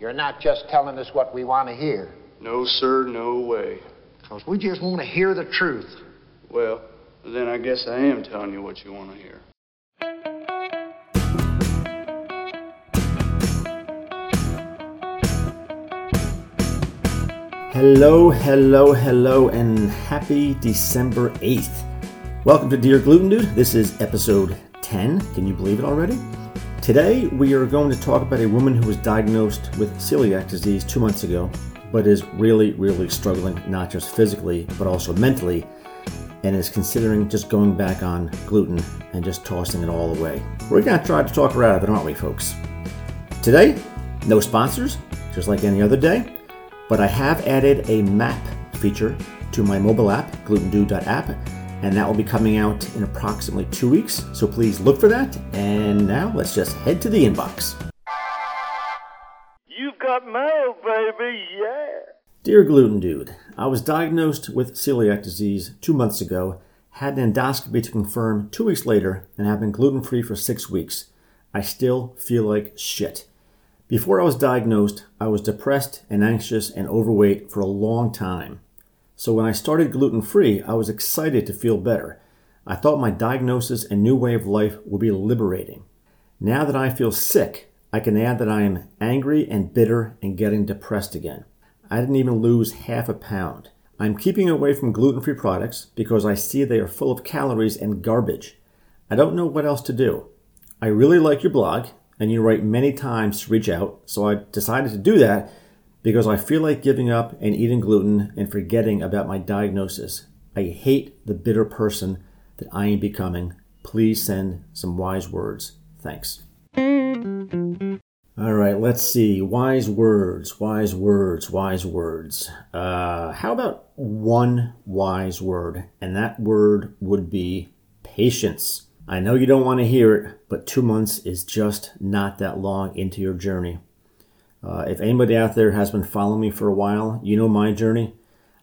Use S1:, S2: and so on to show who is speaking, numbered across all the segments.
S1: You're not just telling us what we want to hear.
S2: No, sir, no way.
S3: Because we just want to hear the truth.
S2: Well, then I guess I am telling you what you want to hear.
S4: Hello, hello, hello, and happy December 8th. Welcome to Dear Gluten Dude. This is episode 10. Can you believe it already? Today, we are going to talk about a woman who was diagnosed with celiac disease two months ago, but is really, really struggling, not just physically, but also mentally, and is considering just going back on gluten and just tossing it all away. We're going to try to talk her out of it, aren't we, folks? Today, no sponsors, just like any other day but I have added a map feature to my mobile app, glutendude.app, and that will be coming out in approximately two weeks. So please look for that. And now let's just head to the inbox.
S5: You've got mail, baby, yeah.
S4: Dear Gluten Dude, I was diagnosed with celiac disease two months ago, had an endoscopy to confirm two weeks later, and have been gluten free for six weeks. I still feel like shit. Before I was diagnosed, I was depressed and anxious and overweight for a long time. So when I started gluten free, I was excited to feel better. I thought my diagnosis and new way of life would be liberating. Now that I feel sick, I can add that I am angry and bitter and getting depressed again. I didn't even lose half a pound. I'm keeping away from gluten free products because I see they are full of calories and garbage. I don't know what else to do. I really like your blog and you write many times to reach out. So I decided to do that because I feel like giving up and eating gluten and forgetting about my diagnosis. I hate the bitter person that I am becoming. Please send some wise words. Thanks. All right, let's see. Wise words, wise words, wise words. Uh, how about one wise word? And that word would be patience. I know you don't want to hear it, but two months is just not that long into your journey. Uh, if anybody out there has been following me for a while, you know my journey.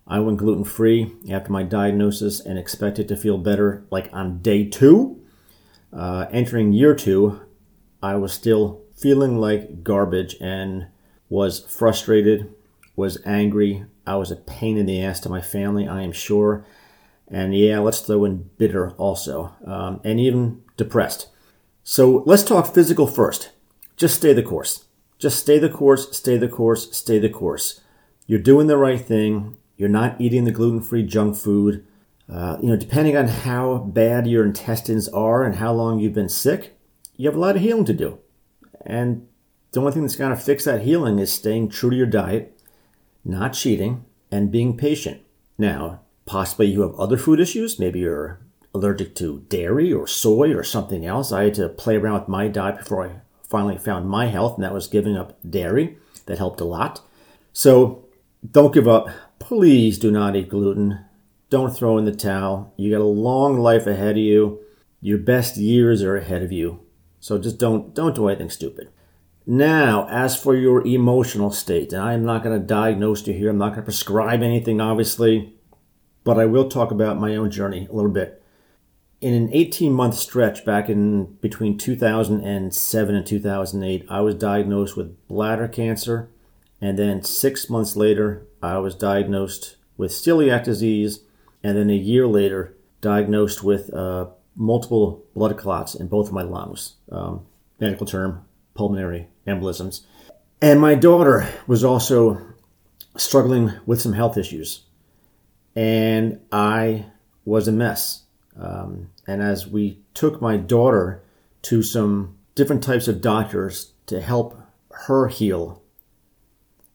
S4: I went gluten free after my diagnosis and expected to feel better like on day two. Uh, entering year two, I was still feeling like garbage and was frustrated, was angry. I was a pain in the ass to my family, I am sure. And yeah, let's throw in bitter also, um, and even depressed. So let's talk physical first. Just stay the course. Just stay the course, stay the course, stay the course. You're doing the right thing. You're not eating the gluten free junk food. Uh, you know, depending on how bad your intestines are and how long you've been sick, you have a lot of healing to do. And the only thing that's going to fix that healing is staying true to your diet, not cheating, and being patient. Now, Possibly you have other food issues. Maybe you're allergic to dairy or soy or something else. I had to play around with my diet before I finally found my health, and that was giving up dairy. That helped a lot. So don't give up. Please do not eat gluten. Don't throw in the towel. You got a long life ahead of you. Your best years are ahead of you. So just don't don't do anything stupid. Now, as for your emotional state, and I'm not going to diagnose you here. I'm not going to prescribe anything, obviously but I will talk about my own journey a little bit. In an 18 month stretch back in between 2007 and 2008, I was diagnosed with bladder cancer. And then six months later, I was diagnosed with celiac disease. And then a year later, diagnosed with uh, multiple blood clots in both of my lungs. Um, medical term, pulmonary embolisms. And my daughter was also struggling with some health issues and I was a mess. Um, and as we took my daughter to some different types of doctors to help her heal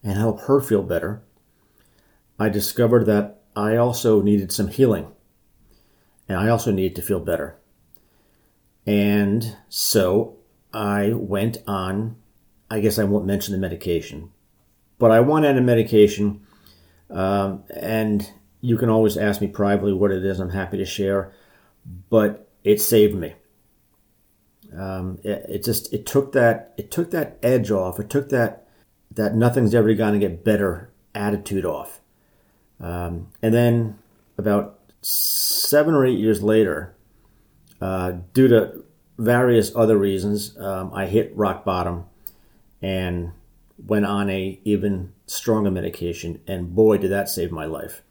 S4: and help her feel better, I discovered that I also needed some healing and I also needed to feel better. And so I went on, I guess I won't mention the medication, but I went on a medication um, and you can always ask me privately what it is. I'm happy to share, but it saved me. Um, it, it, just it took that it took that edge off. It took that that nothing's ever going to get better attitude off. Um, and then about seven or eight years later, uh, due to various other reasons, um, I hit rock bottom, and went on a even stronger medication, and boy, did that save my life.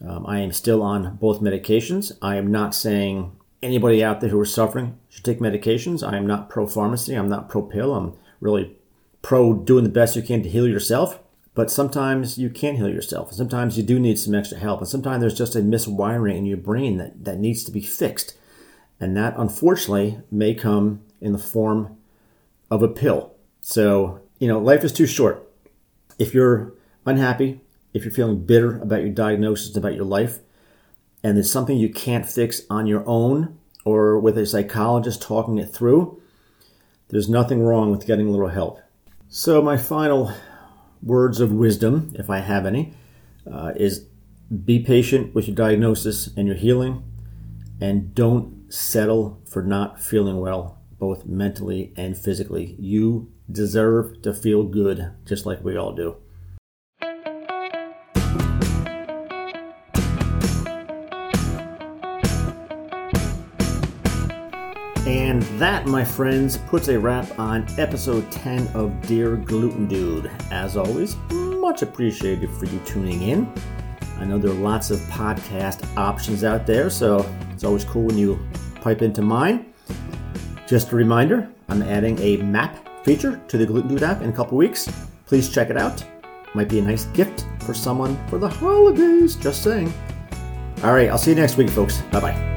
S4: Um, I am still on both medications. I am not saying anybody out there who is suffering should take medications. I am not pro pharmacy. I'm not pro pill. I'm really pro doing the best you can to heal yourself. But sometimes you can't heal yourself. Sometimes you do need some extra help. And sometimes there's just a miswiring in your brain that, that needs to be fixed. And that unfortunately may come in the form of a pill. So, you know, life is too short. If you're unhappy, if you're feeling bitter about your diagnosis, and about your life, and there's something you can't fix on your own or with a psychologist talking it through, there's nothing wrong with getting a little help. So, my final words of wisdom, if I have any, uh, is be patient with your diagnosis and your healing, and don't settle for not feeling well, both mentally and physically. You deserve to feel good, just like we all do. That, my friends, puts a wrap on episode 10 of Dear Gluten Dude. As always, much appreciated for you tuning in. I know there are lots of podcast options out there, so it's always cool when you pipe into mine. Just a reminder, I'm adding a map feature to the Gluten Dude app in a couple weeks. Please check it out. Might be a nice gift for someone for the holidays, just saying. All right, I'll see you next week, folks. Bye bye.